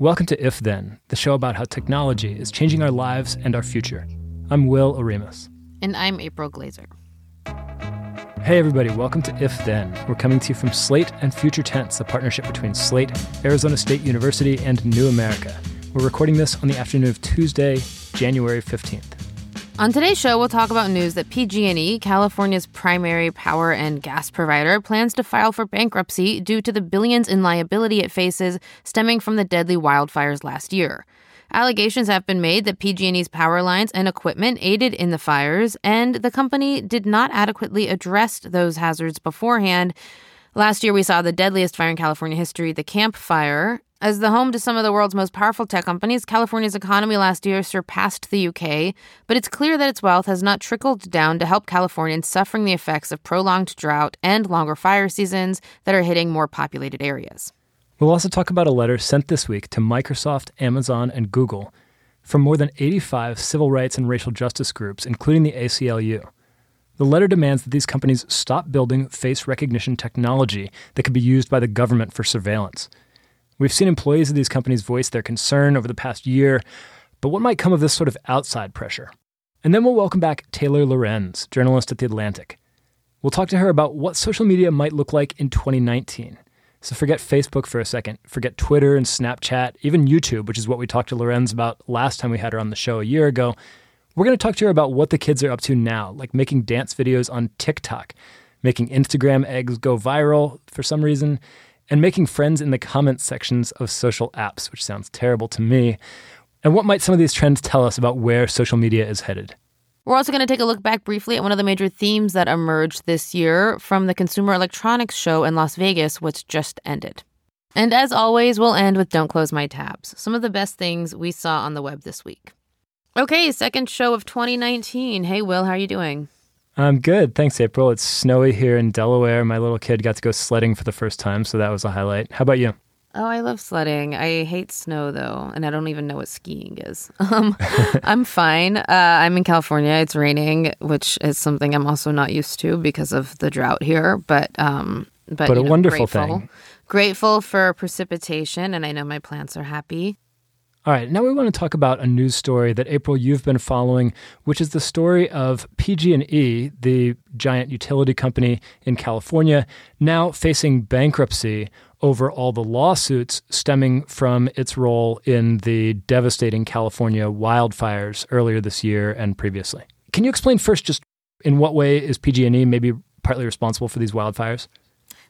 Welcome to If Then, the show about how technology is changing our lives and our future. I'm Will Oremus. And I'm April Glaser. Hey, everybody, welcome to If Then. We're coming to you from Slate and Future Tense, a partnership between Slate, Arizona State University, and New America. We're recording this on the afternoon of Tuesday, January 15th. On today's show, we'll talk about news that PG&E, California's primary power and gas provider, plans to file for bankruptcy due to the billions in liability it faces stemming from the deadly wildfires last year. Allegations have been made that PG&E's power lines and equipment aided in the fires, and the company did not adequately address those hazards beforehand. Last year, we saw the deadliest fire in California history, the Camp Fire, as the home to some of the world's most powerful tech companies, California's economy last year surpassed the UK, but it's clear that its wealth has not trickled down to help Californians suffering the effects of prolonged drought and longer fire seasons that are hitting more populated areas. We'll also talk about a letter sent this week to Microsoft, Amazon, and Google from more than 85 civil rights and racial justice groups, including the ACLU. The letter demands that these companies stop building face recognition technology that could be used by the government for surveillance. We've seen employees of these companies voice their concern over the past year, but what might come of this sort of outside pressure? And then we'll welcome back Taylor Lorenz, journalist at The Atlantic. We'll talk to her about what social media might look like in 2019. So forget Facebook for a second, forget Twitter and Snapchat, even YouTube, which is what we talked to Lorenz about last time we had her on the show a year ago. We're going to talk to her about what the kids are up to now, like making dance videos on TikTok, making Instagram eggs go viral for some reason, and making friends in the comments sections of social apps, which sounds terrible to me. And what might some of these trends tell us about where social media is headed? We're also going to take a look back briefly at one of the major themes that emerged this year from the Consumer Electronics Show in Las Vegas, which just ended. And as always, we'll end with Don't Close My Tabs, some of the best things we saw on the web this week. Okay, second show of 2019. Hey, Will, how are you doing? I'm good. Thanks, April. It's snowy here in Delaware. My little kid got to go sledding for the first time, so that was a highlight. How about you? Oh, I love sledding. I hate snow though, and I don't even know what skiing is. Um, I'm fine. Uh, I'm in California. It's raining, which is something I'm also not used to because of the drought here. But um, but, but a know, wonderful grateful. thing. Grateful for precipitation, and I know my plants are happy. All right, now we want to talk about a news story that April you've been following, which is the story of PG&E, the giant utility company in California, now facing bankruptcy over all the lawsuits stemming from its role in the devastating California wildfires earlier this year and previously. Can you explain first just in what way is PG&E maybe partly responsible for these wildfires?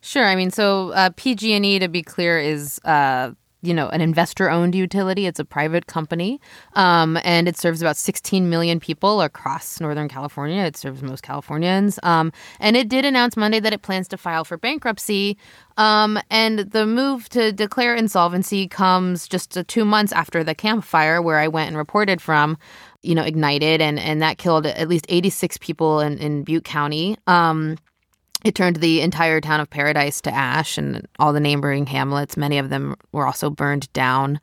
Sure. I mean, so uh, PG&E, to be clear, is uh, you know, an investor owned utility. It's a private company. Um, and it serves about 16 million people across Northern California. It serves most Californians. Um, and it did announce Monday that it plans to file for bankruptcy. Um, and the move to declare insolvency comes just two months after the Camp Fire where I went and reported from, you know, ignited. And, and that killed at least 86 people in, in Butte County. It turned the entire town of Paradise to ash and all the neighboring hamlets. Many of them were also burned down.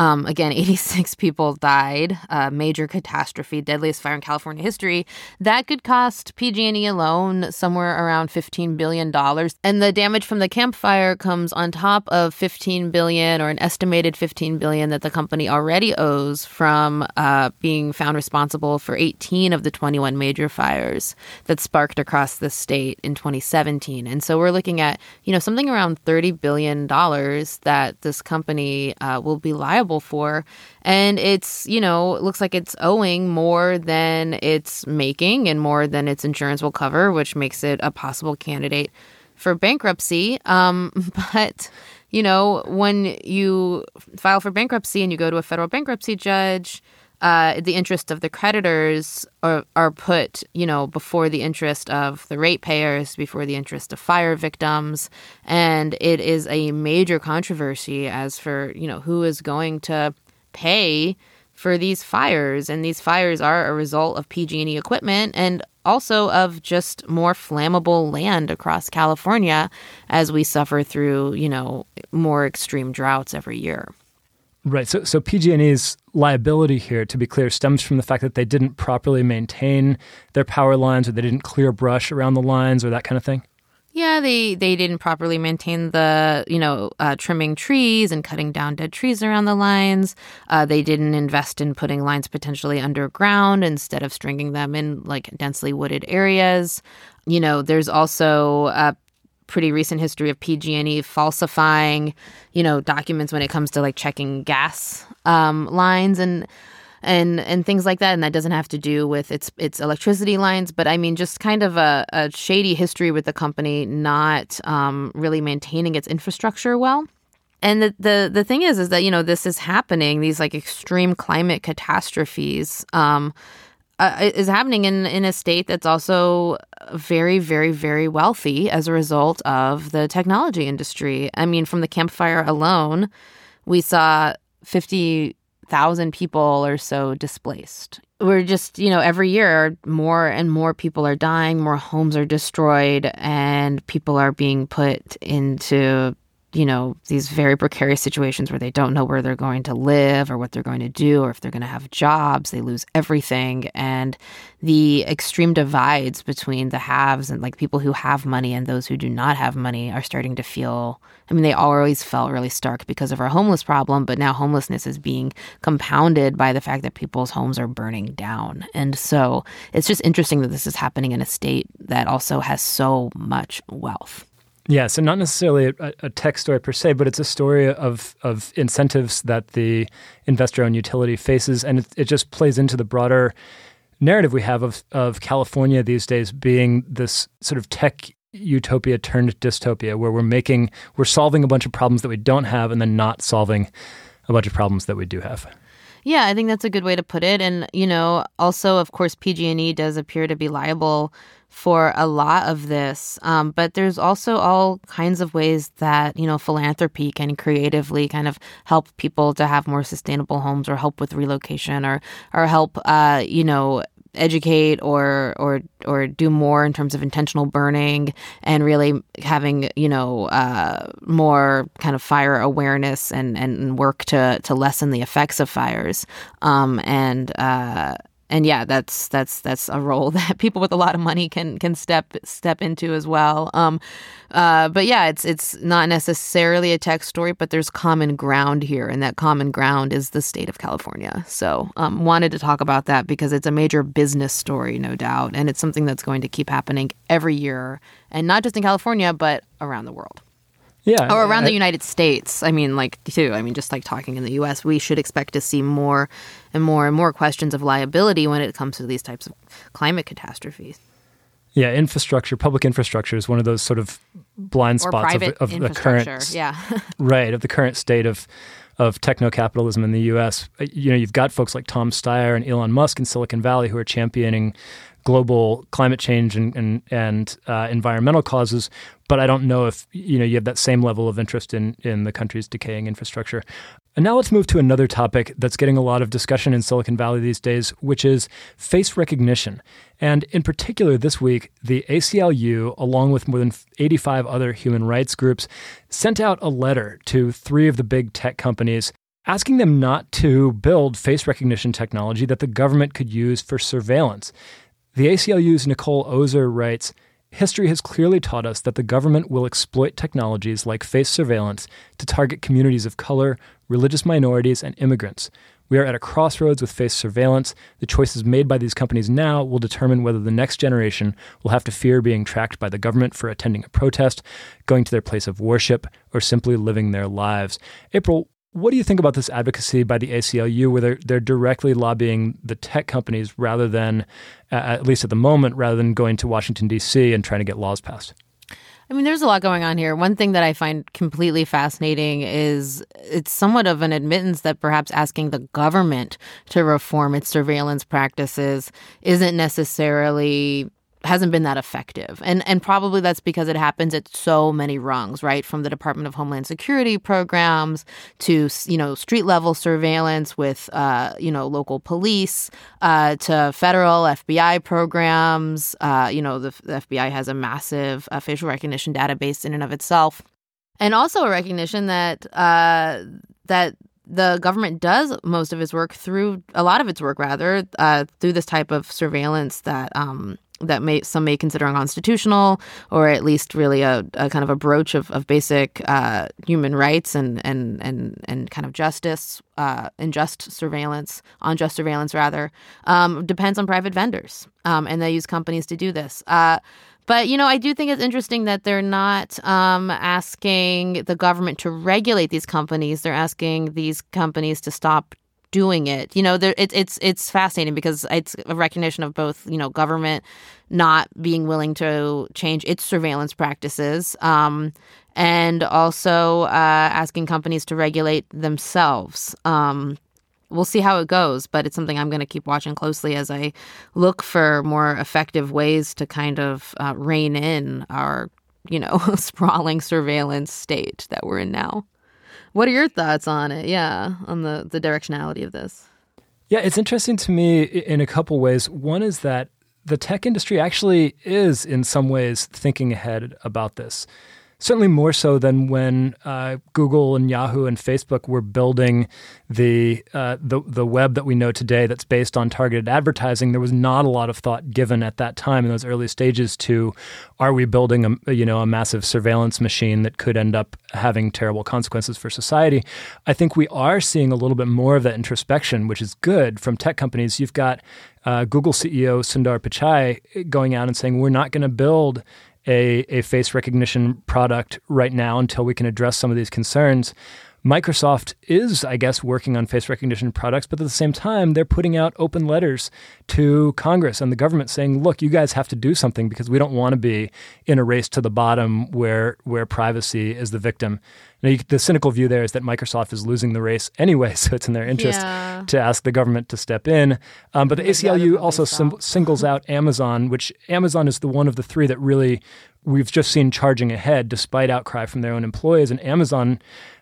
Um, again, 86 people died. A major catastrophe, deadliest fire in California history. That could cost PG&E alone somewhere around 15 billion dollars. And the damage from the Camp Fire comes on top of 15 billion or an estimated 15 billion that the company already owes from uh, being found responsible for 18 of the 21 major fires that sparked across the state in 2017. And so we're looking at you know something around 30 billion dollars that this company uh, will be liable for. And it's, you know, it looks like it's owing more than it's making and more than its insurance will cover, which makes it a possible candidate for bankruptcy. Um, but, you know, when you file for bankruptcy and you go to a federal bankruptcy judge, uh, the interest of the creditors are, are put, you know, before the interest of the ratepayers, before the interest of fire victims, and it is a major controversy as for you know who is going to pay for these fires, and these fires are a result of PG&E equipment and also of just more flammable land across California as we suffer through you know more extreme droughts every year. Right. So, so PG&E's liability here, to be clear, stems from the fact that they didn't properly maintain their power lines, or they didn't clear brush around the lines, or that kind of thing. Yeah, they they didn't properly maintain the you know uh, trimming trees and cutting down dead trees around the lines. Uh, they didn't invest in putting lines potentially underground instead of stringing them in like densely wooded areas. You know, there's also a pretty recent history of PG&E falsifying you know documents when it comes to like checking gas um, lines and and and things like that. And that doesn't have to do with its its electricity lines, but I mean just kind of a, a shady history with the company not um, really maintaining its infrastructure well. And the, the the thing is, is that you know this is happening. These like extreme climate catastrophes um, uh, is happening in in a state that's also very, very, very wealthy as a result of the technology industry. I mean, from the Camp Fire alone, we saw fifty thousand people or so displaced. We're just, you know, every year more and more people are dying, more homes are destroyed, and people are being put into you know, these very precarious situations where they don't know where they're going to live or what they're going to do or if they're going to have jobs. They lose everything. And the extreme divides between the haves and like people who have money and those who do not have money are starting to feel. I mean, they always felt really stark because of our homeless problem, but now homelessness is being compounded by the fact that people's homes are burning down. And so it's just interesting that this is happening in a state that also has so much wealth. Yeah, so not necessarily a, a, tech story per se, but it's a story of of incentives that the investor-owned utility faces, and it, it just plays into the broader narrative we have of of California these days being this sort of tech utopia turned dystopia, where we're making we're solving a bunch of problems that we don't have, and then not solving a bunch of problems that we do have. Yeah, I think that's a good way to put it. And you know, also, of course, PG&E does appear to be liable for a lot of this. Um, but there's also all kinds of ways that, you know, philanthropy can creatively kind of help people to have more sustainable homes or help with relocation or, or help, uh, you know, educate or or or do more in terms of intentional burning and really having you know uh, more kind of fire awareness and and work to to lessen the effects of fires um, and uh, and yeah, that's that's that's a role that people with a lot of money can can step step into as well. Um, uh, but yeah, it's it's not necessarily a tech story, but there's common ground here, and that common ground is the state of California. So um, wanted to talk about that because it's a major business story, no doubt, and it's something that's going to keep happening every year, and not just in California, but around the world. Yeah. Or around I, the United States. I mean, like, too. I mean, just like talking in the US, we should expect to see more and more and more questions of liability when it comes to these types of climate catastrophes. Yeah, infrastructure, public infrastructure is one of those sort of blind spots of, of the current, yeah, right, of the current state of of techno capitalism in the U.S. Uh, you know, you've got folks like Tom Steyer and Elon Musk in Silicon Valley who are championing global climate change and and, and uh, environmental causes, but I don't know if you know you have that same level of interest in in the country's decaying infrastructure. And now let's move to another topic that's getting a lot of discussion in Silicon Valley these days, which is face recognition. And in particular, this week, the ACLU, along with more than 85 other human rights groups, sent out a letter to three of the big tech companies asking them not to build face recognition technology that the government could use for surveillance. The ACLU's Nicole Ozer writes History has clearly taught us that the government will exploit technologies like face surveillance to target communities of color, religious minorities, and immigrants. We are at a crossroads with face surveillance. The choices made by these companies now will determine whether the next generation will have to fear being tracked by the government for attending a protest, going to their place of worship, or simply living their lives. April, what do you think about this advocacy by the ACLU, where they're, they're directly lobbying the tech companies rather than, uh, at least at the moment, rather than going to Washington, D.C. and trying to get laws passed? I mean, there's a lot going on here. One thing that I find completely fascinating is it's somewhat of an admittance that perhaps asking the government to reform its surveillance practices isn't necessarily hasn't been that effective. And and probably that's because it happens at so many rungs, right? From the Department of Homeland Security programs to you know street level surveillance with uh, you know local police uh, to federal FBI programs. Uh, you know the, the, FBI has a massive uh, facial recognition database in and of itself, and also a recognition that uh, that the government does most of its work through a lot of its work rather uh, through this type of surveillance that um, that may some may consider unconstitutional, or at least really a, a kind of a broach of, of basic uh, human rights and and and and kind of justice, uh, unjust surveillance, unjust surveillance rather, um, depends on private vendors, um, and they use companies to do this. Uh, but you know, I do think it's interesting that they're not um, asking the government to regulate these companies. They're asking these companies to stop doing it. You know, there, it, it's it's fascinating because it's a recognition of both, you know, government not being willing to change its surveillance practices, um, and also uh, asking companies to regulate themselves. Um, we'll see how it goes, but it's something I'm going to keep watching closely as I look for more effective ways to kind of uh, rein in our, you know, sprawling surveillance state that we're in now. What are your thoughts on it? Yeah, on the the directionality of this. Yeah, it's interesting to me in a couple ways. One is that the tech industry actually is in some ways thinking ahead about this certainly more so than when uh, Google and Yahoo and Facebook were building the, uh, the the web that we know today that's based on targeted advertising. There was not a lot of thought given at that time in those early stages to are we building a you know a massive surveillance machine that could end up having terrible consequences for society. I think we are seeing a little bit more of that introspection, which is good from tech companies. You've got uh, Google CEO Sundar Pichai going out and saying we're not going to build a, a face recognition product right now until we can address some of these concerns. Microsoft is, I guess, working on face recognition products, but at the same time, they're putting out open letters to Congress and the government saying, "Look, you guys have to do something because we don't want to be in a race to the bottom where where privacy is the victim." Now, you, the cynical view there is that Microsoft is losing the race anyway, so it's in their interest yeah. to ask the government to step in. Um, but the ACLU also sim- singles out Amazon, which Amazon is the one of the three that really we've just seen charging ahead despite outcry from their own employees. And Amazon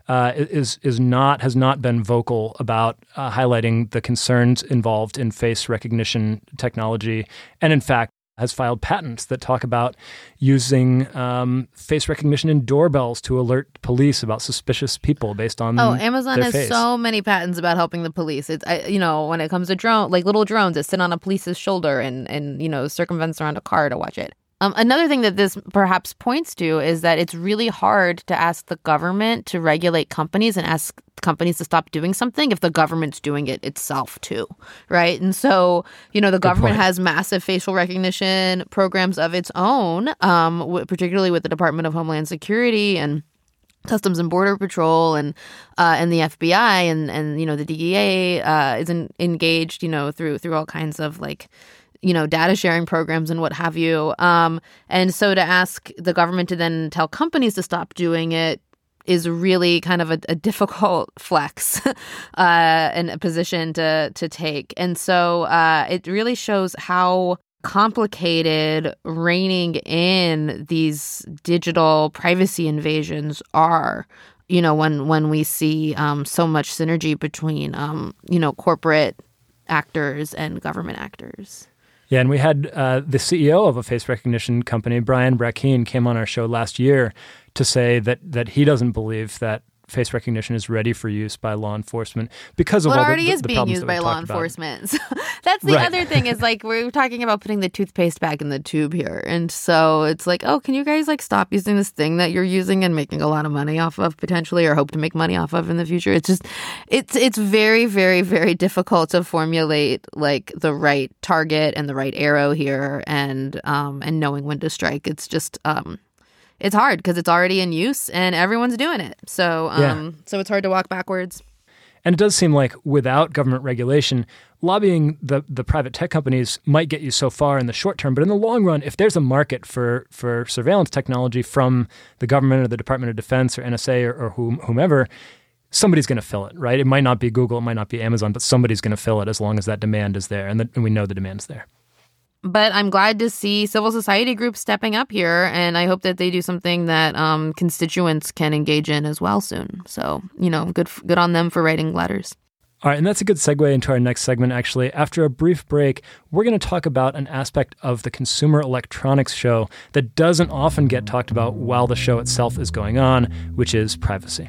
uh, is is not has not been vocal about uh, highlighting the concerns involved in face recognition technology, and in fact has filed patents that talk about using um, face recognition in doorbells to alert police about suspicious people based on oh Amazon has face. so many patents about helping the police. It's I, you know when it comes to drone like little drones that sit on a police's shoulder and and you know circumvents around a car to watch it. Um, another thing that this perhaps points to is that it's really hard to ask the government to regulate companies and ask companies to stop doing something if the government's doing it itself too, right? And so, you know, the government has massive facial recognition programs of its own, um, w- particularly with the Department of Homeland Security and Customs and Border Patrol and uh, and the FBI and and you know the DEA uh, is in, engaged, you know, through through all kinds of like you know, data sharing programs and what have you. Um, and so to ask the government to then tell companies to stop doing it is really kind of a, a difficult flex uh, and a position to to take. And so uh, it really shows how complicated reining in these digital privacy invasions are you know when when we see um, so much synergy between um, you know corporate actors and government actors yeah, and we had uh, the CEO of a face recognition company, Brian Brackeen, came on our show last year to say that that he doesn't believe that face recognition is ready for use by law enforcement because of well, all already the, is the, being used by law enforcement. That's the right. other thing is like we're talking about putting the toothpaste back in the tube here, and so it's like, oh, can you guys like stop using this thing that you're using and making a lot of money off of potentially, or hope to make money off of in the future? It's just, it's it's very very very difficult to formulate like the right target and the right arrow here, and um and knowing when to strike. It's just um it's hard because it's already in use and everyone's doing it. So um, yeah. so it's hard to walk backwards. And it does seem like without government regulation, lobbying the, the private tech companies might get you so far in the short term. But in the long run, if there's a market for, for surveillance technology from the government or the Department of Defense or NSA or, or whom, whomever, somebody's going to fill it, right? It might not be Google, it might not be Amazon, but somebody's going to fill it as long as that demand is there. And, the, and we know the demand's there but I'm glad to see civil society groups stepping up here, and I hope that they do something that um, constituents can engage in as well soon. So, you know, good good on them for writing letters. All right, and that's a good segue into our next segment, actually. After a brief break, we're going to talk about an aspect of the Consumer Electronics Show that doesn't often get talked about while the show itself is going on, which is privacy.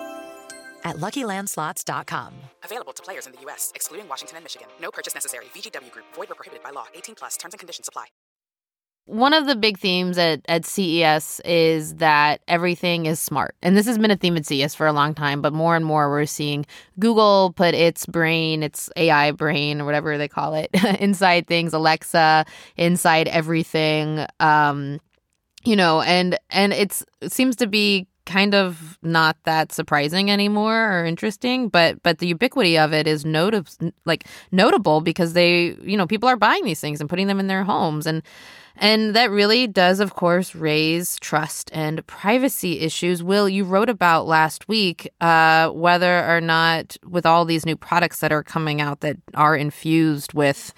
at luckylandslots.com. Available to players in the U.S., excluding Washington and Michigan. No purchase necessary. VGW Group, void were prohibited by law. 18 plus terms and conditions apply. One of the big themes at, at CES is that everything is smart. And this has been a theme at CES for a long time, but more and more we're seeing Google put its brain, its AI brain, or whatever they call it, inside things, Alexa, inside everything. Um, you know, and and it's it seems to be kind of not that surprising anymore or interesting but but the ubiquity of it is notable like notable because they you know people are buying these things and putting them in their homes. And and that really does of course raise trust and privacy issues. Will you wrote about last week uh, whether or not with all these new products that are coming out that are infused with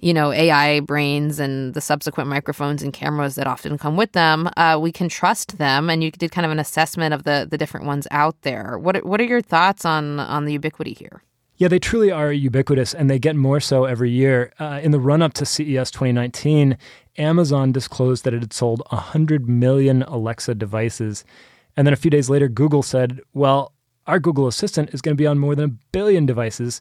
you know, AI brains and the subsequent microphones and cameras that often come with them, uh, we can trust them. And you did kind of an assessment of the the different ones out there. What what are your thoughts on on the ubiquity here? Yeah, they truly are ubiquitous, and they get more so every year. Uh, in the run up to CES 2019, Amazon disclosed that it had sold 100 million Alexa devices. And then a few days later, Google said, well, our Google Assistant is going to be on more than a billion devices.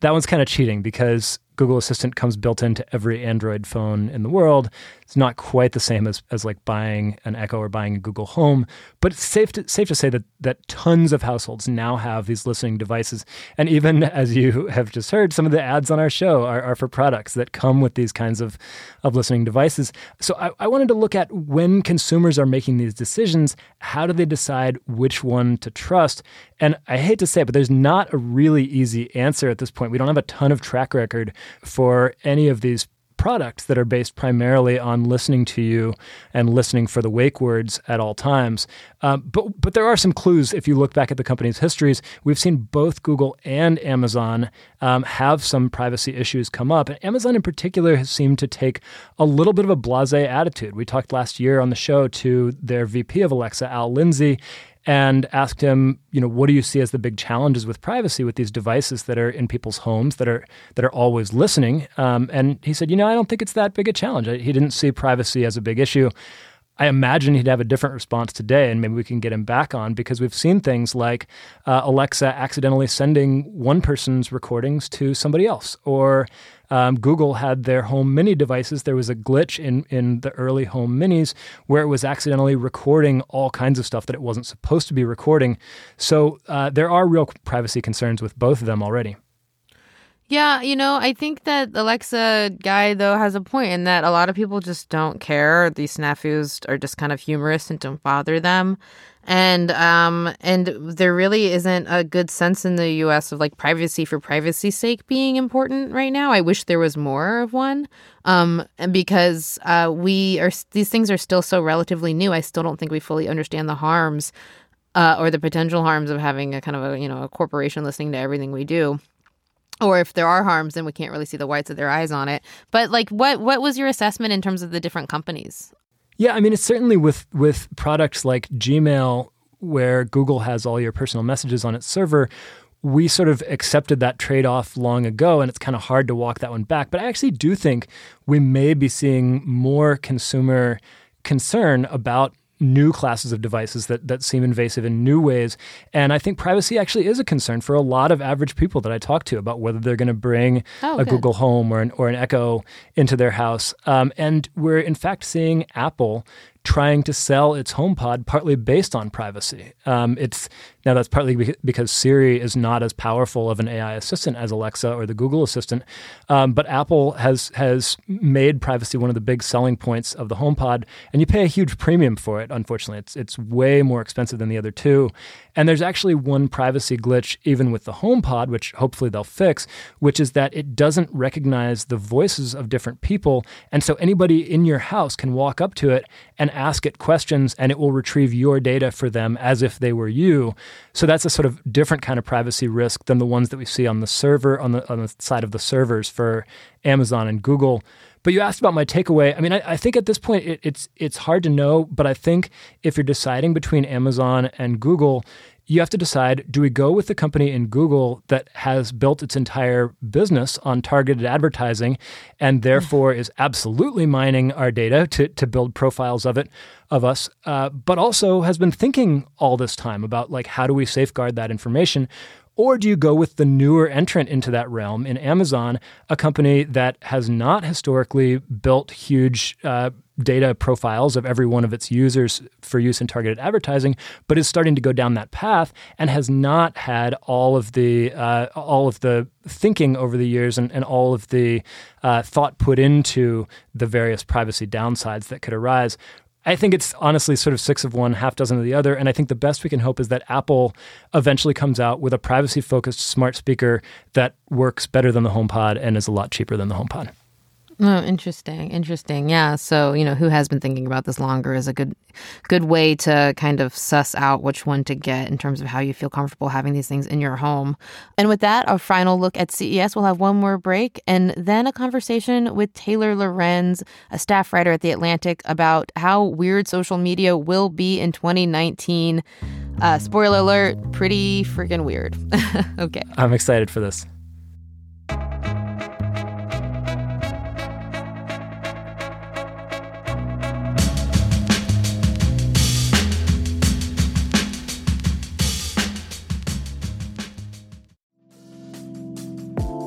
That one's kind of cheating because Google Assistant comes built into every Android phone in the world. It's not quite the same as, as like buying an Echo or buying a Google Home, but it's safe to, safe to say that, that tons of households now have these listening devices. And even as you have just heard, some of the ads on our show are, are for products that come with these kinds of, of listening devices. So I, I wanted to look at when consumers are making these decisions, how do they decide which one to trust? And I hate to say it, but there's not a really easy answer at this point. We don't have a ton of track record for any of these products that are based primarily on listening to you and listening for the wake words at all times. Um, but but there are some clues if you look back at the company's histories. We've seen both Google and Amazon um, have some privacy issues come up, and Amazon in particular has seemed to take a little bit of a blasé attitude. We talked last year on the show to their VP of Alexa, Al Lindsay, and asked him, you know, what do you see as the big challenges with privacy with these devices that are in people's homes that are that are always listening? Um, and he said, you know, I don't think it's that big a challenge. He didn't see privacy as a big issue. I imagine he'd have a different response today, and maybe we can get him back on because we've seen things like uh, Alexa accidentally sending one person's recordings to somebody else, or um, Google had their Home Mini devices. There was a glitch in in the early Home Minis where it was accidentally recording all kinds of stuff that it wasn't supposed to be recording. So uh, there are real privacy concerns with both of them already. Yeah, you know, I think that Alexa guy though has a point in that a lot of people just don't care. These snafus are just kind of humorous and don't bother them. And um and there really isn't a good sense in the US of like privacy for privacy's sake being important right now. I wish there was more of one. Um because uh we are these things are still so relatively new. I still don't think we fully understand the harms uh, or the potential harms of having a kind of a you know a corporation listening to everything we do or if there are harms then we can't really see the whites of their eyes on it but like what what was your assessment in terms of the different companies yeah i mean it's certainly with with products like gmail where google has all your personal messages on its server we sort of accepted that trade off long ago, and it's kind of hard to walk that one back. But I actually do think we may be seeing more consumer concern about new classes of devices that, that seem invasive in new ways. And I think privacy actually is a concern for a lot of average people that I talk to about whether they're going to bring oh, a good. Google Home or an, or an Echo into their house. Um, and we're in fact seeing Apple trying to sell its HomePod partly based on privacy. Um, it's now that's partly because Siri is not as powerful of an AI assistant as Alexa or the Google Assistant, um, but Apple has has made privacy one of the big selling points of the HomePod, and you pay a huge premium for it. Unfortunately, it's it's way more expensive than the other two, and there's actually one privacy glitch even with the HomePod, which hopefully they'll fix, which is that it doesn't recognize the voices of different people, and so anybody in your house can walk up to it and ask it questions, and it will retrieve your data for them as if they were you. So that's a sort of different kind of privacy risk than the ones that we see on the server on the on the side of the servers for Amazon and Google. But you asked about my takeaway. I mean, I, I think at this point it, it's it's hard to know, but I think if you're deciding between Amazon and Google, you have to decide do we go with the company in Google that has built its entire business on targeted advertising and therefore is absolutely mining our data to, to build profiles of it of us uh, but also has been thinking all this time about like how do we safeguard that information or do you go with the newer entrant into that realm in Amazon, a company that has not historically built huge uh, data profiles of every one of its users for use in targeted advertising, but is starting to go down that path and has not had all of the uh, all of the thinking over the years and, and all of the uh, thought put into the various privacy downsides that could arise. I think it's honestly sort of six of one, half dozen of the other. And I think the best we can hope is that Apple eventually comes out with a privacy focused smart speaker that works better than the HomePod and is a lot cheaper than the HomePod. Oh, interesting, interesting. Yeah. So you know, who has been thinking about this longer is a good, good way to kind of suss out which one to get in terms of how you feel comfortable having these things in your home. And with that, our final look at CES. We'll have one more break and then a conversation with Taylor Lorenz, a staff writer at the Atlantic, about how weird social media will be in 2019. Uh, spoiler alert: pretty freaking weird. okay. I'm excited for this.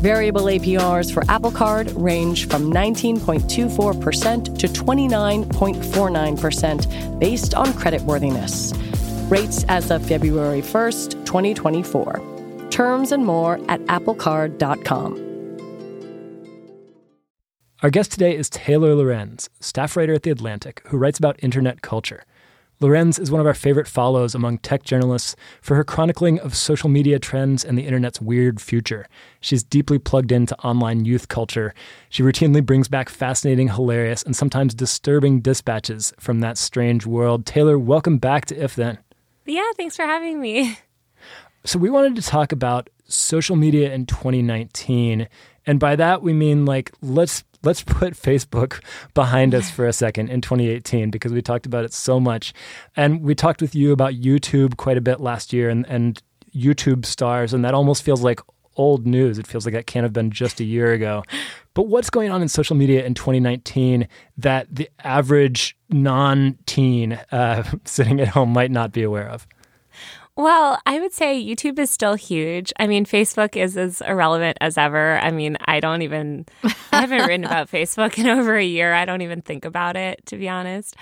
Variable APRs for Apple Card range from 19.24% to 29.49% based on creditworthiness. Rates as of February 1st, 2024. Terms and more at applecard.com. Our guest today is Taylor Lorenz, staff writer at The Atlantic, who writes about internet culture. Lorenz is one of our favorite follows among tech journalists for her chronicling of social media trends and the internet's weird future. She's deeply plugged into online youth culture. She routinely brings back fascinating, hilarious, and sometimes disturbing dispatches from that strange world. Taylor, welcome back to If Then. Yeah, thanks for having me. So, we wanted to talk about social media in 2019. And by that, we mean like, let's let's put Facebook behind us for a second in 2018 because we talked about it so much. And we talked with you about YouTube quite a bit last year and, and YouTube stars, and that almost feels like old news. It feels like that can't have been just a year ago. But what's going on in social media in 2019 that the average non teen uh, sitting at home might not be aware of? Well, I would say YouTube is still huge. I mean, Facebook is as irrelevant as ever. I mean, I don't even, I haven't written about Facebook in over a year. I don't even think about it, to be honest.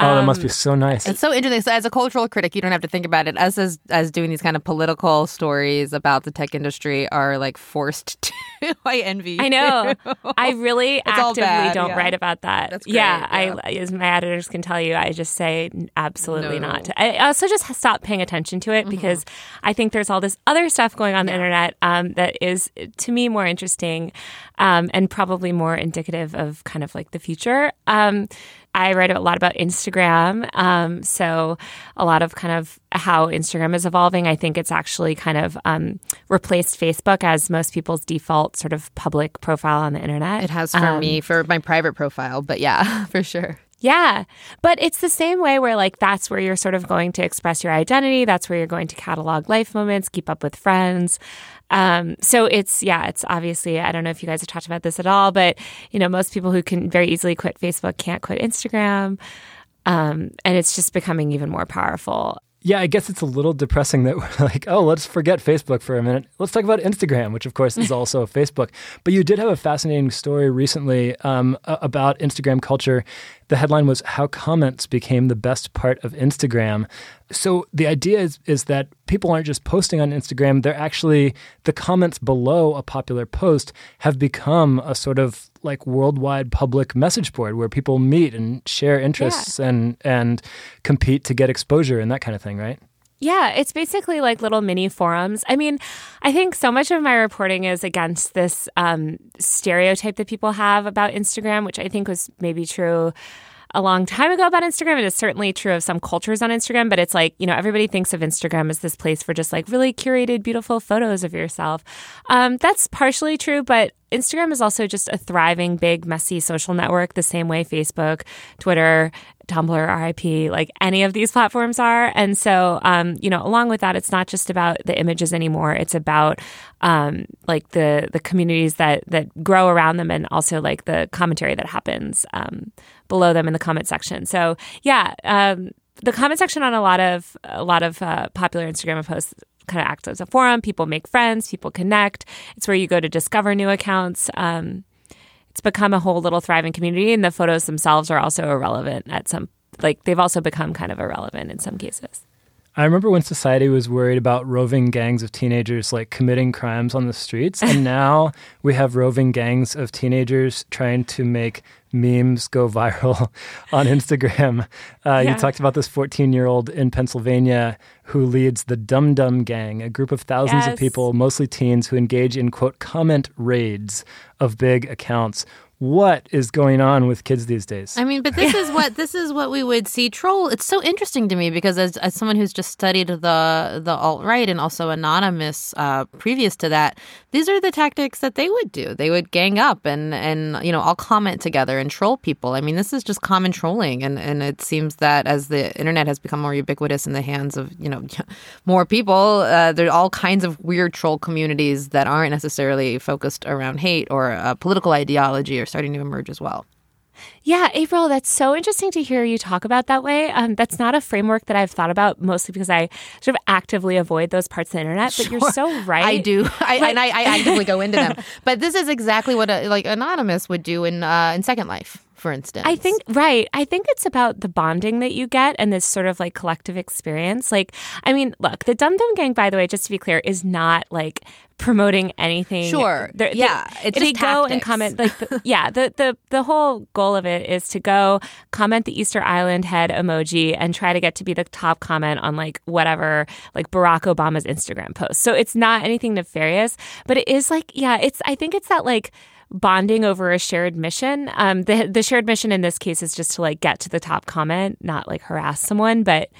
Oh, that must be so nice. It's so interesting. So as a cultural critic, you don't have to think about it. Us as as doing these kind of political stories about the tech industry are like forced to. I envy. I know. I really It's actively bad, don't yeah. write about that. That's great, yeah, yeah. I as my editors can tell you, I just say absolutely No. not. I also just stop paying attention to it Mm-hmm. because I think there's all this other stuff going on the internet um, that is to me more interesting um, and probably more indicative of kind of like the future. Um, I write a lot about Instagram. Um, so, a lot of kind of how Instagram is evolving. I think it's actually kind of um, replaced Facebook as most people's default sort of public profile on the internet. It has for Um, me for my private profile, but yeah, for sure. yeah. But it's the same way where, like, that's where you're sort of going to express your identity. That's where you're going to catalog life moments, keep up with friends. Um, so it's, yeah, it's obviously, I don't know if you guys have talked about this at all, but, you know, most people who can very easily quit Facebook can't quit Instagram. Um, and it's just becoming even more powerful. Yeah, I guess it's a little depressing that we're like, oh, let's forget Facebook for a minute. Let's talk about Instagram, which of course is also Facebook. But you did have a fascinating story recently um, about Instagram culture. The headline was How Comments Became the Best Part of Instagram. So the idea is, is that people aren't just posting on Instagram, they're actually, the comments below a popular post have become a sort of like worldwide public message board where people meet and share interests and, and compete to get exposure and that kind of thing, right? Yeah, it's basically like little mini forums. I mean, I think so much of my reporting is against this um, stereotype that people have about Instagram, which I think was maybe true a long time ago about Instagram. It is certainly true of some cultures on Instagram, but it's like, you know, everybody thinks of Instagram as this place for just like really curated, beautiful photos of yourself. Um, that's partially true, but Instagram is also just a thriving, big, messy social network, the same way Facebook, Twitter, Tumblr, RIP, like any of these platforms are. And so, um, you know, along with that, it's not just about the images anymore. It's about um, like the the communities that that grow around them, and also like the commentary that happens um, below them in the comment section. So, yeah. Um, the comment section on a lot of a lot of uh, popular Instagram posts kind of acts as a forum. People make friends, people connect. It's where you go to discover new accounts. Um, it's become a whole little thriving community, and the photos themselves are also irrelevant at some like they've also become kind of irrelevant in some cases. I remember when society was worried about roving gangs of teenagers like committing crimes on the streets, and now we have roving gangs of teenagers trying to make memes go viral on Instagram. Uh, Yeah. You talked about this 14 year old in Pennsylvania who leads the Dum Dum Gang, a group of thousands of people, mostly teens, who engage in quote comment raids of big accounts. What is going on with kids these days? I mean, but this is what this is what we would see troll. It's so interesting to me because as, as someone who's just studied the the alt right and also anonymous uh, previous to that, these are the tactics that they would do. They would gang up and and you know all comment together and troll people. I mean, this is just common trolling, and and it seems that as the internet has become more ubiquitous in the hands of you know more people, uh, there are all kinds of weird troll communities that aren't necessarily focused around hate or uh, political ideology are starting to emerge as well. Yeah, April, that's so interesting to hear you talk about that way. Um, that's not a framework that I've thought about mostly because I sort of actively avoid those parts of the internet. But you're so right. I do, I, and I, I actively go into them. But this is exactly what a, like anonymous would do in uh, in Second Life, for instance. I think right. I think it's about the bonding that you get and this sort of like collective experience. Like, I mean, look, the Dum Dum Gang, by the way, just to be clear, is not like promoting anything. Sure. They're- Yeah, they, it's they go and comment. Like, the, yeah, the the the whole goal of it is to go comment the Easter Island head emoji and try to get to be the top comment on like whatever like Barack Obama's Instagram post. So it's not anything nefarious, but it is like yeah, it's I think it's that like bonding over a shared mission. Um, the the shared mission in this case is just to like get to the top comment, not like harass someone, but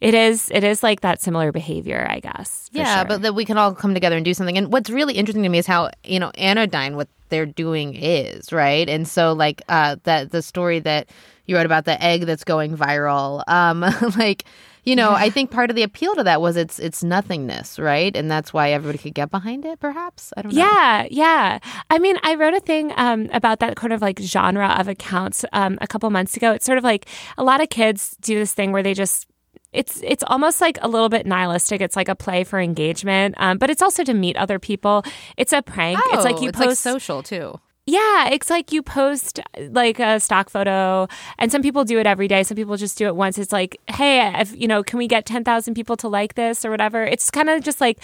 it is it is like that similar behavior, I guess. yeah, sure. but that we can all come together and do something. And what's really interesting to me is how you know anodyne what they're doing is right. And so like uh, that the story that you wrote about the egg that's going viral, um, like. You know, I think part of the appeal to that was its its nothingness, right? And that's why everybody could get behind it. Perhaps I don't know. Yeah, yeah. I mean, I wrote a thing um, about that kind of like genre of accounts um, a couple months ago. It's sort of like a lot of kids do this thing where they just. It's it's almost like a little bit nihilistic. It's like a play for engagement, um, but it's also to meet other people. It's a prank. it's like Oh, you it's like post social too. Yeah, it's like you post like a stock photo, and some people do it every day. Some people just do it once. It's like, hey, if, you know, can we get ten thousand people to like this or whatever? It's kind of just like.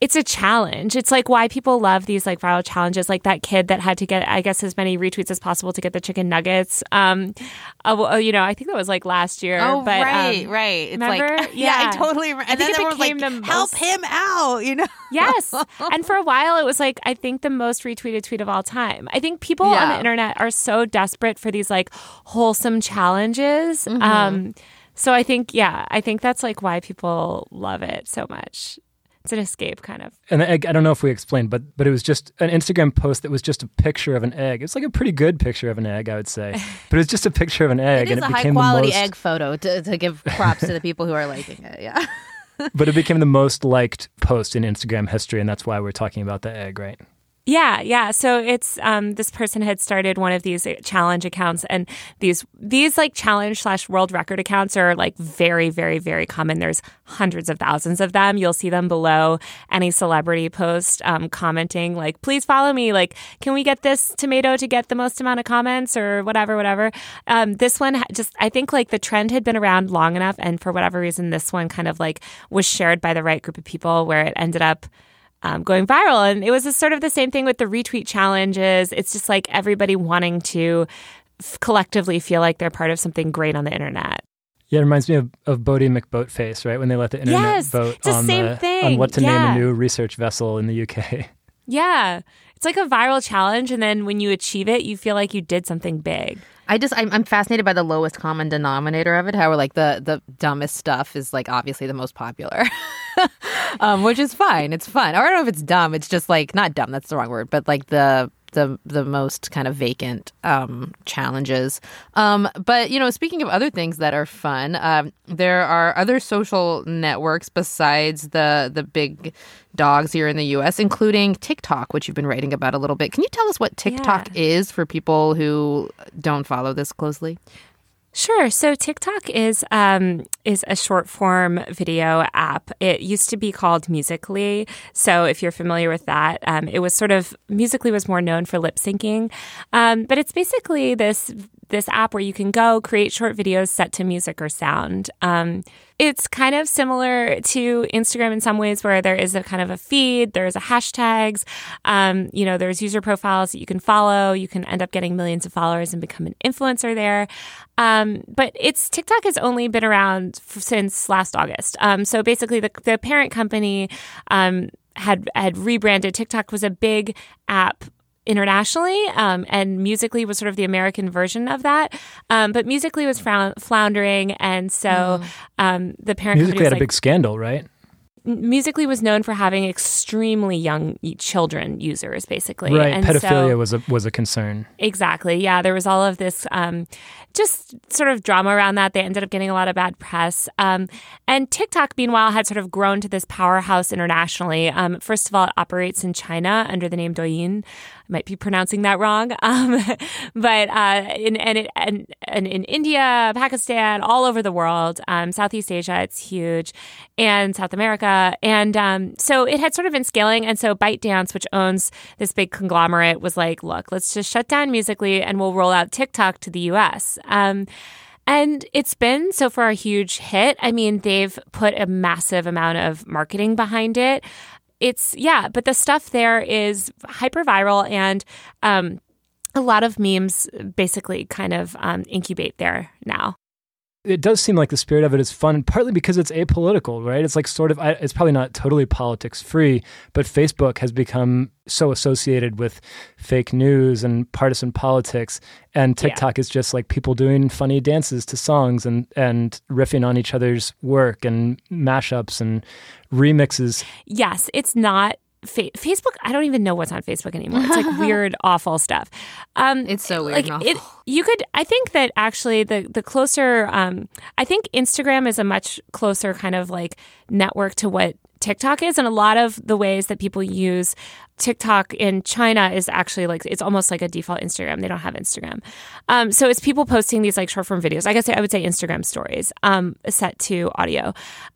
It's a challenge. It's like why people love these like viral challenges, like that kid that had to get, I guess, as many retweets as possible to get the chicken nuggets. Um, uh, you know, I think that was like last year. Oh, but, right, um, right. It's remember? like, yeah, Yeah. I totally. And I then think it everyone was became like, the help most- him out, you know? Yes. and for a while, it was like, I think the most retweeted tweet of all time. I think people on the internet are so desperate for these like wholesome challenges. Mm-hmm. Um, so I think, yeah, I think that's like why people love it so much. It's an escape, kind of. And the egg, I don't know if we explained, but but it was just an Instagram post that was just a picture of an egg. It's like a pretty good picture of an egg, I would say. But it was just a picture of an egg, It is and a it high became quality the most. egg photo to, to give props to the people who are liking it. Yeah. But it became the most liked post in Instagram history, and that's why we're talking about the egg, right? Yeah, yeah. So it's um, this person had started one of these uh, challenge accounts, and these these like challenge slash world record accounts are like very, very, very common. There's hundreds of thousands of them. You'll see them below any celebrity post um, commenting like, "Please follow me." Like, can we get this tomato to get the most amount of comments or whatever, whatever. Um, this one just I think like the trend had been around long enough, and for whatever reason, this one kind of like was shared by the right group of people, where it ended up um, going viral. And it was a, sort of the same thing with the retweet challenges. It's just like everybody wanting to f- collectively feel like they're part of something great on the internet. Yeah, it reminds me of, of Bodie McBoatface, right? When they let the internet Yes, vote it's the on, same the, on what to name a new research vessel in the UK. Yeah. It's like a viral challenge. And then when you achieve it, you feel like you did something big. I just I'm, I'm fascinated by the lowest common denominator of it. How like the the dumbest stuff is like obviously the most popular, um, which is fine. It's fun. Or I don't know if it's dumb. It's just like not dumb. That's the wrong word. But like the the the most kind of vacant um, challenges. Um, but you know, speaking of other things that are fun, um, there are other social networks besides the the big dogs here in the U.S., including TikTok, which you've been writing about a little bit. Can you tell us what TikTok is for people who don't follow this closely? Sure. So TikTok is um, is a short form video app. It used to be called Musical.ly. So if you're familiar with that, um, it was sort of Musical.ly was more known for lip syncing, um, but it's basically this this app where you can go create short videos set to music or sound. It's kind of similar to Instagram in some ways, where there is a kind of a feed, there's a hashtags, um, you know, there's user profiles that you can follow. You can end up getting millions of followers and become an influencer there. Um, but it's TikTok has only been around f- since last August. Um, so basically, the, the parent company um, had had rebranded. TikTok was a big app internationally, um, and Musical.ly was sort of the American version of that. Um, but Musical.ly was frown- floundering, and so um, the parent Musical.ly had a big scandal, right? Musical.ly was known for having extremely young children users, basically. Right. And Pedophilia so- was a was a concern. Exactly. Yeah, there was all of this um, just sort of drama around that. They ended up getting a lot of bad press. Um, and TikTok, meanwhile, had sort of grown to this powerhouse internationally. Um, first of all, it operates in China under the name Douyin. Might be pronouncing that wrong, um, but uh, in and, it, and and in India, Pakistan, all over the world, um, Southeast Asia, it's huge, and South America, and um, so it had sort of been scaling. And so ByteDance, which owns this big conglomerate, was like, "Look, let's just shut down Musical.ly, and we'll roll out TikTok to the U.S." Um, and it's been so far a huge hit. I mean, they've put a massive amount of marketing behind it. It's, yeah, but the stuff there is hyper viral and um, a lot of memes basically kind of um, incubate there now. It does seem like the spirit of it is fun, partly because it's apolitical, right? It's like sort of, it's probably not totally politics free, but Facebook has become so associated with fake news and partisan politics. And TikTok is just like people doing funny dances to songs and, and riffing on each other's work and mashups and remixes. Yes, it's not. Fa- Facebook, I don't even know what's on Facebook anymore. It's like weird, awful stuff. Um, It's so weird Like and it, awful. you could. I think that actually the the closer. Um, I think Instagram is a much closer kind of like network to what TikTok is, and a lot of the ways that people use TikTok in China is actually like it's almost like a default Instagram. They don't have Instagram, um, so it's people posting these like short form videos. I guess I would say Instagram stories um, set to audio.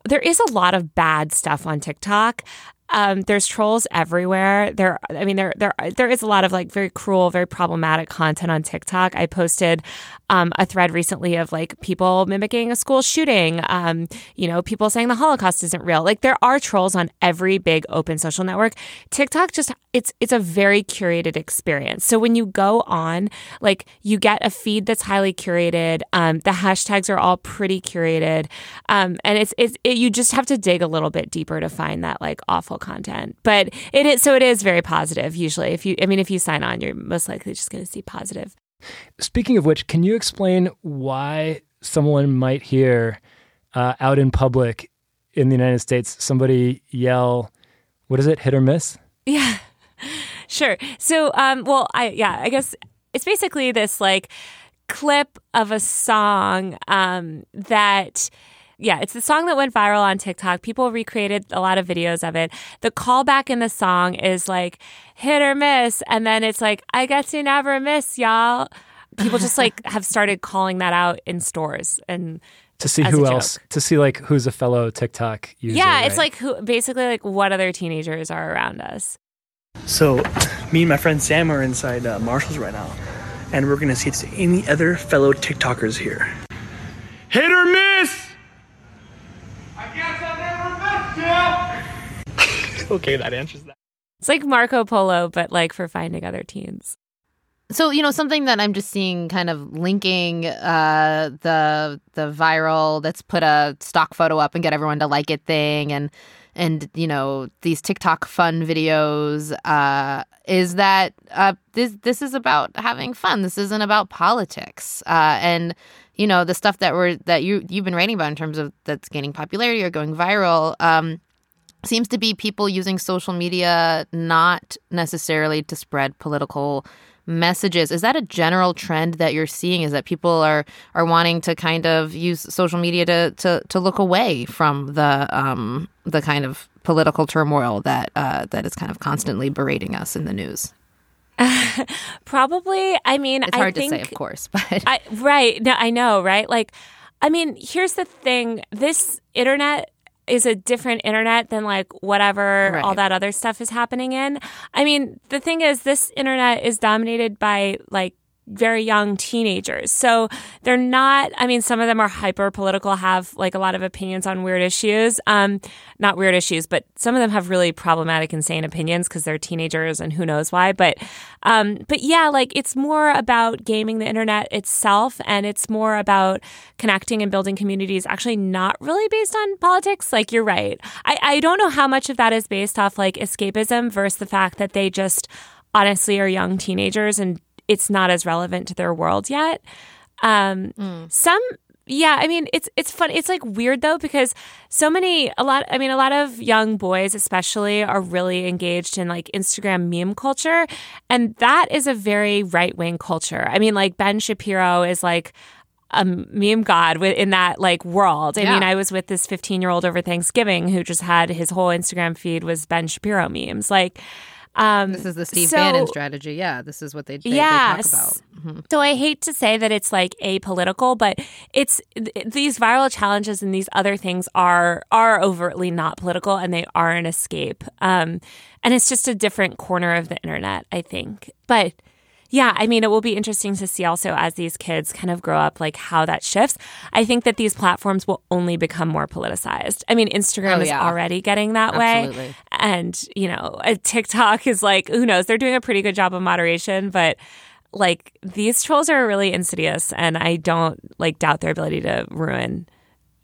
There is a lot of bad stuff on TikTok. Um, there's trolls everywhere. There, I mean, there, there, there is a lot of like very cruel, very problematic content on TikTok. I posted um, a thread recently of like people mimicking a school shooting. Um, you know, people saying the Holocaust isn't real. Like there are trolls on every big open social network. TikTok just it's it's a very curated experience. So when you go on, like you get a feed that's highly curated. Um, the hashtags are all pretty curated, um, and it's it's it, you just have to dig a little bit deeper to find that like awful content. But it is so it is very positive usually. If you I mean if you sign on, you're most likely just going to see positive. Speaking of which, can you explain why someone might hear uh, out in public in the United States somebody yell, what is it, hit or miss? Yeah, sure. So, um, well, I yeah, I guess it's basically this like clip of a song um, that. Yeah, it's the song that went viral on TikTok. People recreated a lot of videos of it. The callback in the song is like hit or miss, and then it's like I guess you never miss, y'all. People just like have started calling that out in stores and To see who else, to see like who's a fellow TikTok user. yeah, it's right? like who basically like what other teenagers are around us. So, me and my friend Sam are inside uh, Marshall's right now, and we're gonna see if there's any other fellow TikTokers here. Hit or miss? I guess I never missed you. okay, that answers that. It's like Marco Polo, but like for finding other teens. So you know something that I'm just seeing, kind of linking uh, the the viral let's put a stock photo up and get everyone to like it thing, and and you know these TikTok fun videos uh, is that uh, this this is about having fun. This isn't about politics, uh, and you know the stuff that we're that you you've been writing about in terms of that's gaining popularity or going viral. Um, seems to be people using social media not necessarily to spread political messages. Is that a general trend that you're seeing? Is that people are are wanting to kind of use social media to to, to look away from the um, the kind of political turmoil that uh, that is kind of constantly berating us in the news? Probably. I mean, it's hard I to say, of course, but I, right. No, I know, right? Like, I mean, here's the thing: this internet is a different internet than like whatever Right. all that other stuff is happening in. I mean, the thing is, this internet is dominated by like very young teenagers. So they're not, I mean, some of them are hyper political, have like a lot of opinions on weird issues. Um, not weird issues, but some of them have really problematic, insane opinions because they're teenagers and who knows why. But, um, but yeah, like it's more about gaming the internet itself and it's more about connecting and building communities, actually not really based on politics. Like you're right. I, I don't know how much of that is based off like escapism versus the fact that they just honestly are young teenagers and it's not as relevant to their world yet. Um, Some, yeah, I mean, it's it's fun. It's like weird though because so many, a lot. I mean, a lot of young boys, especially, are really engaged in like Instagram meme culture, and that is a very right wing culture. I mean, like Ben Shapiro is like a meme god in that like world. I Yeah. mean, I was with this 15 year old over Thanksgiving who just had his whole Instagram feed was Ben Shapiro memes. Like, um, this is the Steve so- Bannon strategy. Yeah, this is what they, they, yeah, they talk about. Mm-hmm. So I hate to say that it's like apolitical, but it's th- these viral challenges and these other things are are overtly not political and they are an escape. Um, and it's just a different corner of the internet, I think. But yeah, I mean, it will be interesting to see also as these kids kind of grow up, like how that shifts. I think that these platforms will only become more politicized. I mean, Instagram Oh, is yeah. already getting that way. And, you know, uh, TikTok is like, who knows? They're doing a pretty good job of moderation, but like these trolls are really insidious and I don't like doubt their ability to ruin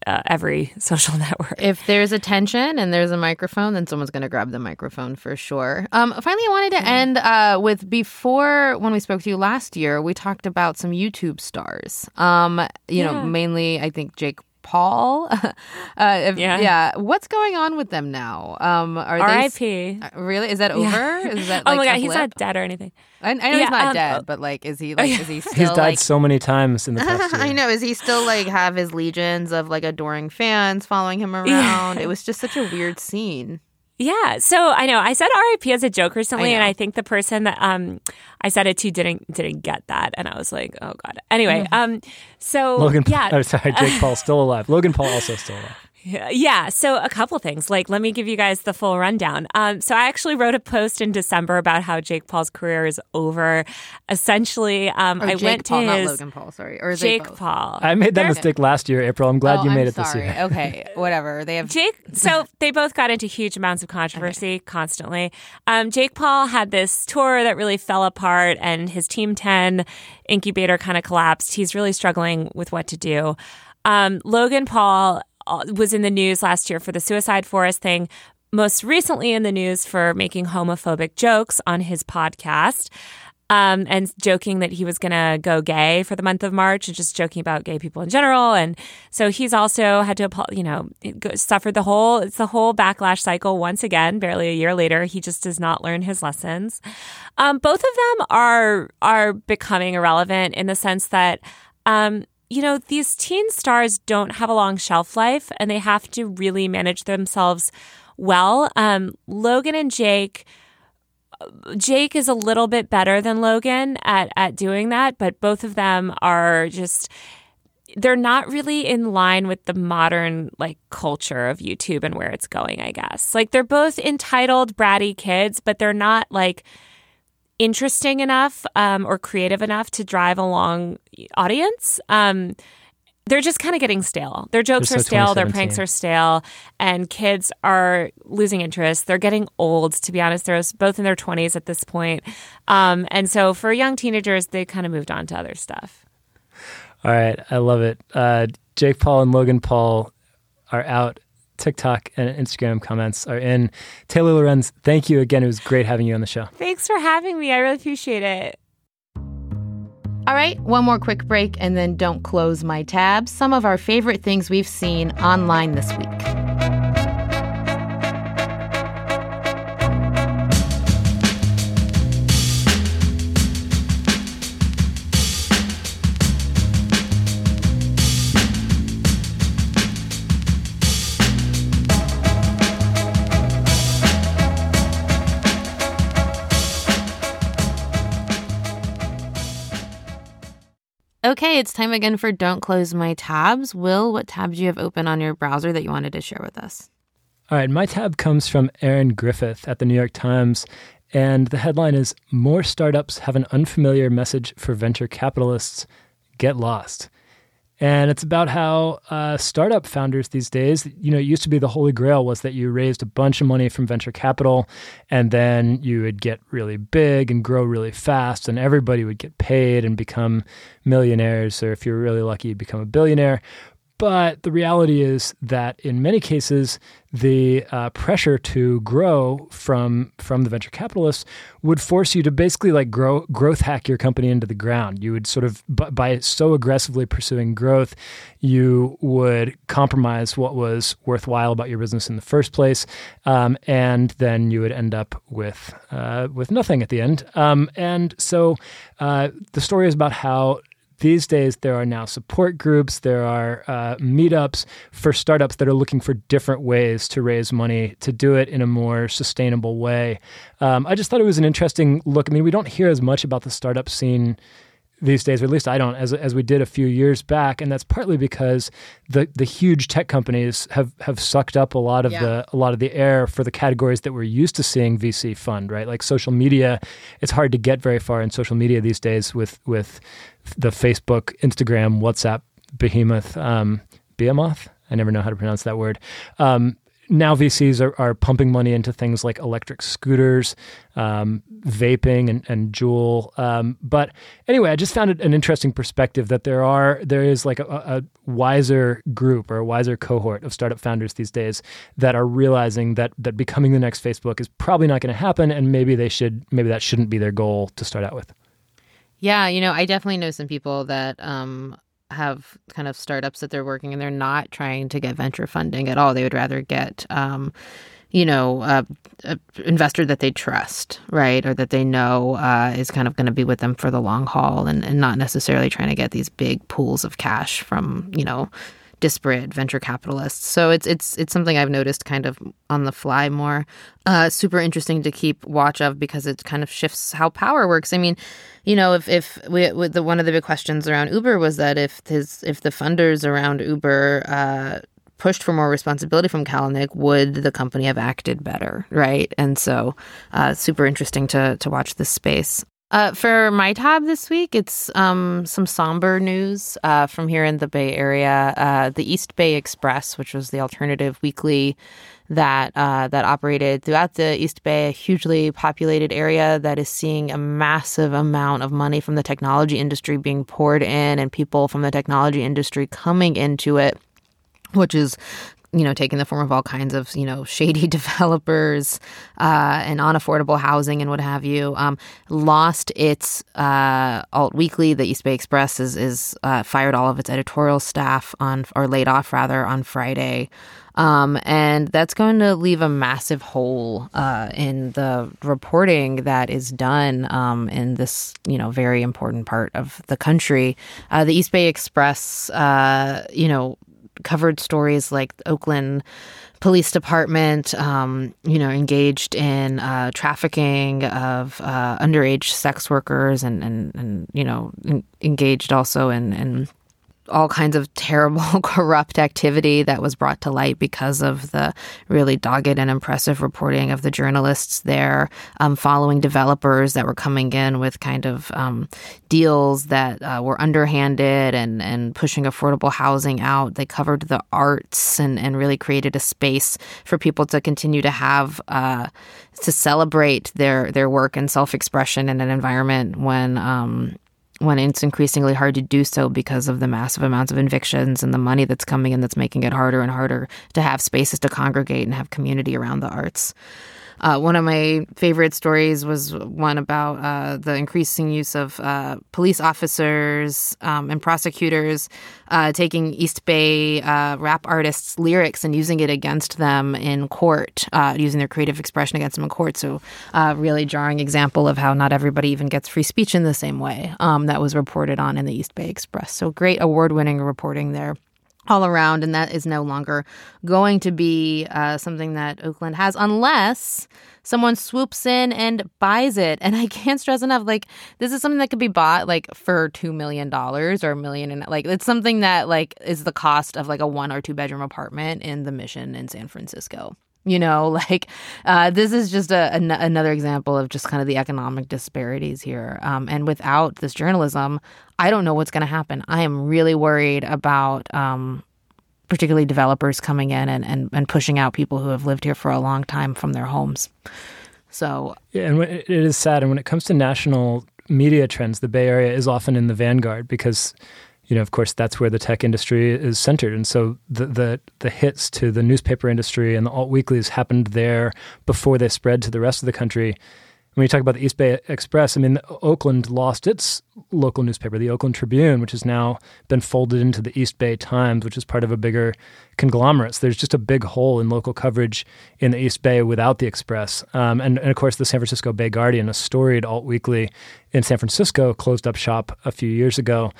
uh, every social network. If there's attention and there's a microphone, then someone's going to grab the microphone for sure. Um, finally, I wanted to end uh, with before when we spoke to you last year, we talked about some YouTube stars. Um, you know, mainly I think Jake Paul. uh, if- Yeah. yeah. What's going on with them now? Um, are they R.I.P. Uh, Really? Is that over? Is that oh my god, he's blip? not dead or anything. I, I know Yeah, he's not um, dead, but like, is he like? Is he still He's died like? so many times in the past year. I know. Is he still like have his legions of like adoring fans following him around? It was just such a weird scene. Yeah. So I know I said RIP as a joke recently, and. I think the person that um I said it to didn't didn't get that, and I was like, oh god. Anyway, Mm-hmm. um, so Logan, yeah, oh, sorry, Jake Paul's still alive. Logan Paul also still alive. Yeah, yeah. So a couple things. Like, let me give you guys the full rundown. Um, so I actually wrote a post in December about how Jake Paul's career is over. Essentially, um, Or I Jake went Paul, to not his Logan Paul. Sorry, or Jake both? Paul. I made that They're- mistake last year, April. I'm glad oh, you made I'm it this year. Okay, whatever. They have Jake, so they both got into huge amounts of controversy constantly. Um, Jake Paul had this tour that really fell apart, and his Team 10 incubator kind of collapsed. He's really struggling with what to do. Um, Logan Paul was in the news last year for the Suicide Forest thing, most recently in the news for making homophobic jokes on his podcast. Um, and joking that he was going to go gay for the month of March and just joking about gay people in general. And so he's also had to, you know, suffered the whole, it's the whole backlash cycle once again, barely a year later. He just does not learn his lessons. Um, both of them are, are becoming irrelevant in the sense that, um, you know, these teen stars don't have a long shelf life and they have to really manage themselves well. Um, Logan and Jake, Jake is a little bit better than Logan at at doing that, but both of them are just they're not really in line with the modern like culture of YouTube and where it's going, I guess. Like they're both entitled bratty kids, but they're not like interesting enough um, or creative enough to drive a long audience. Um, they're just kind of getting stale. Their jokes They're are so stale, their pranks are stale, and kids are losing interest. They're getting old, to be honest. They're both in their 20s at this point. Um, and so for young teenagers, they kind of moved on to other stuff. All right, I love it. Uh, Jake Paul and Logan Paul are out. TikTok and Instagram comments are in. Taylor Lorenz, thank you again. It was great having you on the show. Thanks for having me. I really appreciate it. All right, one more quick break and then don't close my tabs. Some of our favorite things we've seen online this week. Okay, it's time again for Don't Close My Tabs. Will, what tabs do you have open on your browser that you wanted to share with us? All right, my tab comes from Erin Griffith at the New York Times, and the headline is More Startups Have an Unfamiliar Message for Venture Capitalists Get Lost. And it's about how uh, startup founders these days, you know, it used to be the holy grail was that you raised a bunch of money from venture capital and then you would get really big and grow really fast and everybody would get paid and become millionaires, or if you're really lucky, you'd become a billionaire. But the reality is that in many cases, the uh, pressure to grow from from the venture capitalists would force you to basically like grow growth hack your company into the ground. You would sort of by, so aggressively pursuing growth, you would compromise what was worthwhile about your business in the first place, um, and then you would end up with uh, with nothing at the end. Um, and so uh, the story is about how these days there are now support groups there are uh, meetups for startups that are looking for different ways to raise money to do it in a more sustainable way. Um, i just thought it was an interesting look. I mean we don't hear as much about the startup scene these days, or at least I don't, as, as we did a few years back, and that's partly because the the huge tech companies have have sucked up a lot of the a lot of the air for the categories that we're used to seeing VC fund, right? Like social media, it's hard to get very far in social media these days with with the Facebook, Instagram, WhatsApp behemoth, um, behemoth. I never know how to pronounce that word. Um, now VCs are, are pumping money into things like electric scooters, um, vaping, and, and Juul. Um, but anyway, I just found it an interesting perspective that there are there is like a, a wiser group or a wiser cohort of startup founders these days that are realizing that that becoming the next Facebook is probably not going to happen, and maybe they should maybe that shouldn't be their goal to start out with. Yeah, you know, I definitely know some people that um, have kind of startups that they're working and they're not trying to get venture funding at all. They would rather get, um, you know, a, a investor that they trust, right, or that they know uh, is kind of going to be with them for the long haul, and, and not necessarily trying to get these big pools of cash from, you know, disparate venture capitalists. So it's it's it's something I've noticed kind of on the fly more. Uh, super interesting to keep watch of because it kind of shifts how power works. I mean, you know, if if we, with the one of the big questions around Uber was that if his if the funders around Uber. Uh, pushed for more responsibility from Kalanick, would the company have acted better, right? And so, uh, super interesting to to watch this space. Uh, for my tab this week, it's um, some somber news uh, from here in the Bay Area. Uh, the East Bay Express, which was the alternative weekly that uh, that operated throughout the East Bay, a hugely populated area that is seeing a massive amount of money from the technology industry being poured in, and people from the technology industry coming into it which is you know taking the form of all kinds of you know shady developers uh, and unaffordable housing and what have you um, lost its uh, alt weekly the east bay express is, is uh, fired all of its editorial staff on or laid off rather on friday um, and that's going to leave a massive hole uh, in the reporting that is done um, in this, you know, very important part of the country. Uh, the East Bay Express, uh, you know, covered stories like Oakland Police Department, um, you know, engaged in uh, trafficking of uh, underage sex workers, and and and you know, en- engaged also in in all kinds of terrible, corrupt activity that was brought to light because of the really dogged and impressive reporting of the journalists there, um, following developers that were coming in with kind of um, deals that uh, were underhanded and, and pushing affordable housing out. They covered the arts and, and really created a space for people to continue to have uh, to celebrate their their work and self expression in an environment when um, when it's increasingly hard to do so because of the massive amounts of evictions and the money that's coming in that's making it harder and harder to have spaces to congregate and have community around the arts. Uh, one of my favorite stories was one about uh, the increasing use of uh, police officers um, and prosecutors uh, taking East Bay uh, rap artists' lyrics and using it against them in court, uh, using their creative expression against them in court. So, really jarring example of how not everybody even gets free speech in the same way. Um, that was reported on in the East Bay Express. So, great award winning reporting there all around, and that is no longer going to be uh, something that Oakland has unless someone swoops in and buys it. And I can't stress enough, like this is something that could be bought like for two million dollars or a million, and like it's something that like is the cost of like a one or two bedroom apartment in the Mission in San Francisco. You know, like uh, this is just a, an- another example of just kind of the economic disparities here. Um, and without this journalism, I don't know what's going to happen. I am really worried about um, particularly developers coming in and, and, and pushing out people who have lived here for a long time from their homes. So, yeah, and it is sad. And when it comes to national media trends, the Bay Area is often in the vanguard because you know, of course, that's where the tech industry is centered, and so the the, the hits to the newspaper industry and the alt weeklies happened there before they spread to the rest of the country when you talk about the East Bay Express, I mean, Oakland lost its local newspaper, the Oakland Tribune, which has now been folded into the East Bay Times, which is part of a bigger conglomerate. So there's just a big hole in local coverage in the East Bay without the Express. Um, and, and, of course, the San Francisco Bay Guardian, a storied alt weekly in San Francisco, closed up shop a few years ago.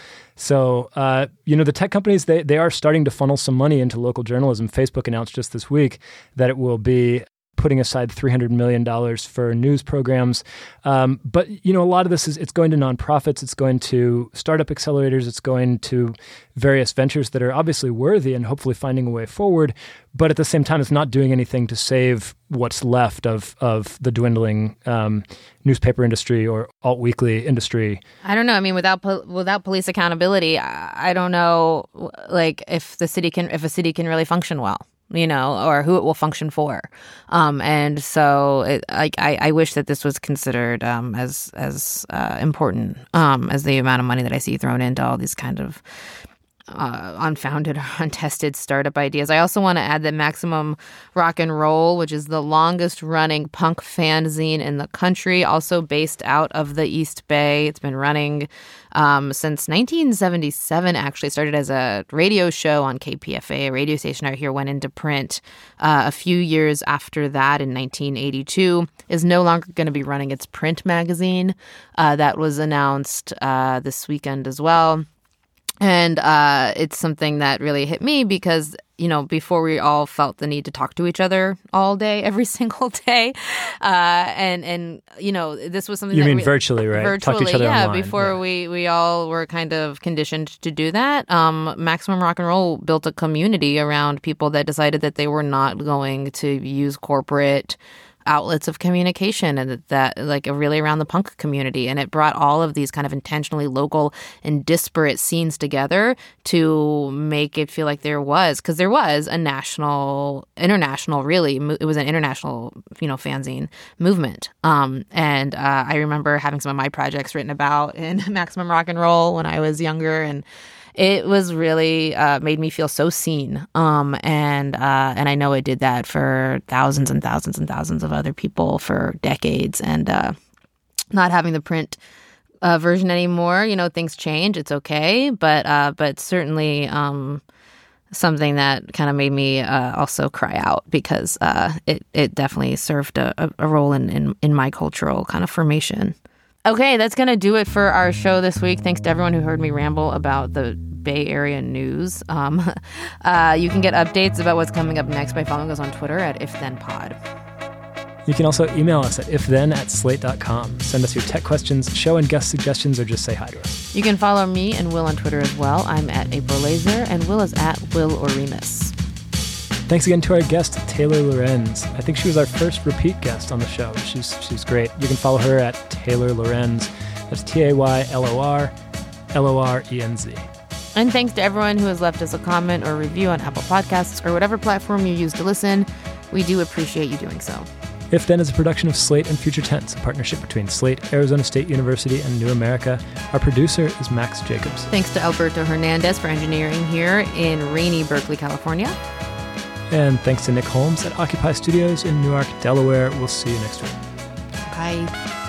So, uh, you know, the tech companies, they, they are starting to funnel some money into local journalism. Facebook announced just this week that it will be putting aside $300 million for news programs. Um, but, you know, a lot of this is it's going to nonprofits, it's going to startup accelerators, it's going to various ventures that are obviously worthy and hopefully finding a way forward. But at the same time, it's not doing anything to save what's left of, of the dwindling um, newspaper industry or alt weekly industry. I don't know. I mean, without without police accountability, I, I don't know, like if the city can if a city can really function well you know, or who it will function for. Um, and so, it, like, I, I wish that this was considered um, as as uh, important um, as the amount of money that I see thrown into all these kind of uh, unfounded or untested startup ideas. I also want to add that Maximum Rock and Roll, which is the longest running punk fanzine in the country, also based out of the East Bay. It's been running um, since 1977, actually. Started as a radio show on KPFA, a radio station out here, went into print uh, a few years after that in 1982, is no longer going to be running its print magazine. Uh, that was announced uh, this weekend as well. And uh, it's something that really hit me because, you know, before we all felt the need to talk to each other all day, every single day. Uh, and, and, you know, this was something You mean we, virtually, right? Virtually, talk to each other yeah. online. Before yeah. we, we all were kind of conditioned to do that. Um, Maximum Rock and Roll built a community around people that decided that they were not going to use corporate outlets of communication and that, like really around the punk community. And it brought all of these kind of intentionally local and disparate scenes together to make it feel like there was because there was a national international really it was an international you know fanzine movement. Um, and uh, i remember having some of my projects written about in maximum rock and roll when i was younger and it was really uh, made me feel so seen. Um, and uh, and I know it did that for thousands and thousands and thousands of other people for decades. And uh, not having the print uh, version anymore, you know, things change. It's okay, but uh, but certainly. Um, something that kind of made me uh, also cry out because it, it definitely served a, a role in, in, in my cultural kind of formation. Okay, that's going to do it for our show this week. Thanks to everyone who heard me ramble about the Bay Area news. Um, uh, you can get updates about what's coming up next by following us on Twitter at IfThenPod. You can also email us at ifthen at slate.com. Send us your tech questions, show and guest suggestions, or just say hi to us. You can follow me and Will on Twitter as well. I'm at April Laser, and Will is at Will Oremus. Thanks again to our guest, Taylor Lorenz. I think she was our first repeat guest on the show. She's, she's great. You can follow her at Taylor Lorenz. That's T A Y L O R L O R E N Z. And thanks to everyone who has left us a comment or review on Apple Podcasts or whatever platform you use to listen. We do appreciate you doing so. If Then is a production of Slate and Future Tense, a partnership between Slate, Arizona State University, and New America. Our producer is Max Jacobs. Thanks to Alberto Hernandez for engineering here in rainy Berkeley, California. And thanks to Nick Holmes at Occupy Studios in Newark, Delaware. We'll see you next week. Bye.